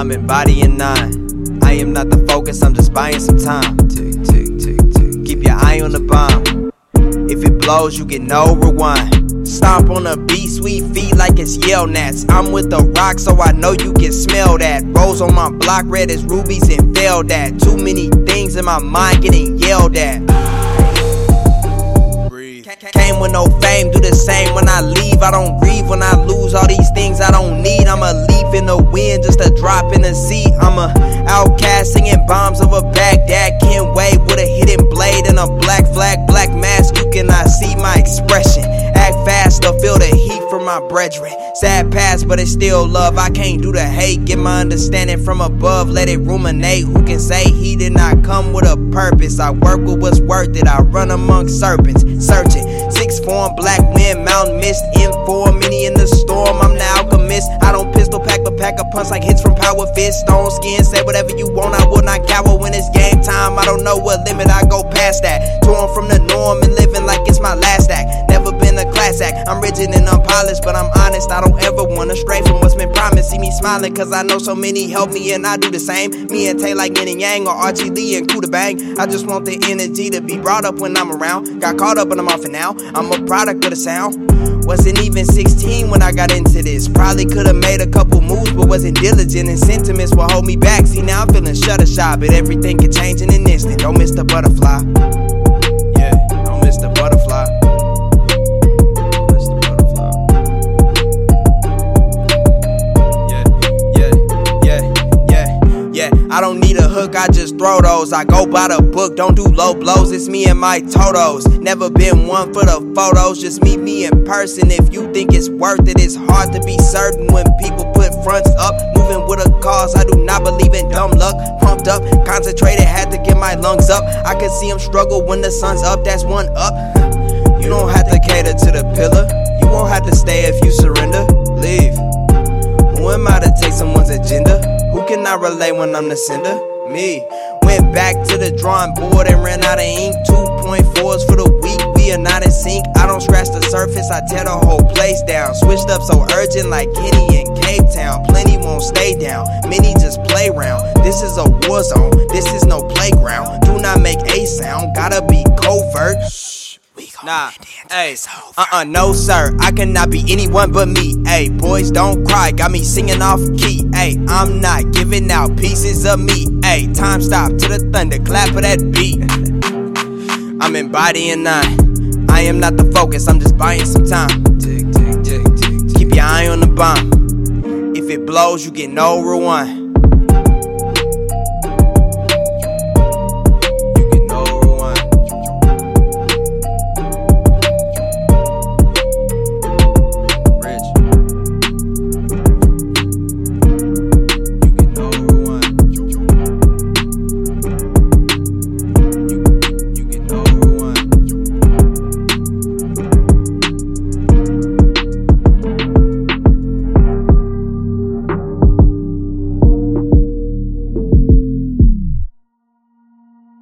I'm embodying nine. I am not the focus, I'm just buying some time. Tick, tick, tick, tick. Keep your eye on the bomb. If it blows, you get no rewind. Stomp on the beat, sweet feet like it's yell nats. I'm with the rock, so I know you can smell that. Rose on my block, red as rubies and failed that. Too many things in my mind getting yelled at. Came with no fame, do the same when I leave. I don't grieve when I lose all these things I don't need. I'm a leaf in the wind, just a drop in the sea. I'm a outcast singing bombs over Baghdad. Can't wait with a hidden blade and a black flag, black mask. You cannot see my expression. Act fast or feel the heat from my brethren. Sad past, but it's still love. I can't do the hate. Get my understanding from above. Let it ruminate. Who can say he did not come with a purpose? I work with what's worth it. I run among serpents, searching. Form, black wind, mountain mist. In four, many in the storm. I'm the alchemist. I don't pistol pack, but pack a punch like hits from Power Fist. Stone skin, say whatever you want. I will not cower when it's game time. I don't know what limit I go past that. Torn from the norm and living like it's my last act. Never been a class act. I'm rigid and unpolished, but I'm honest. I don't ever wanna stray from what's been smiling, cause I know so many help me and I do the same. Me and Tay like yin and yang or Archie Lee and Kuda Bang. I just want the energy to be brought up when I'm around. Got caught up, but I'm off now. I'm a product of the sound. Wasn't even 16 when I got into this. Probably could've made a couple moves, but wasn't diligent. And sentiments will hold me back. See, now I'm feeling shutter shy, but everything can change in an instant. Don't miss the butterfly. I just throw those. I go by the book, don't do low blows. It's me and my totos. Never been one for the photos, just meet me in person. If you think it's worth it, it's hard to be certain when people put fronts up. Moving with a cause, I do not believe in dumb luck. Pumped up, concentrated, had to get my lungs up. I can see them struggle when the sun's up, that's one up. You don't have to cater to the pillar. You won't have to stay if you surrender. Leave. Who am I to take someone's agenda? Who can I relate when I'm the sender? Me. Went back to the drawing board and ran out of ink. 2.4s for the week, we are not in sync. I don't scratch the surface, I tear the whole place down. Switched up so urgent like Kenny in Cape Town. Plenty won't stay down, many just play round. This is a war zone, this is no playground. Do not make a sound, gotta be covert. Nah, hey, uh uh, no sir, I cannot be anyone but me. Hey, boys don't cry, got me singing off key. Hey, I'm not giving out pieces of me. Hey, time stop to the thunder, clap for that beat. I'm embodying nine. I am not the focus, I'm just buying some time. Tick, tick, tick, tick, tick. Keep your eye on the bomb. If it blows, you get no rewind.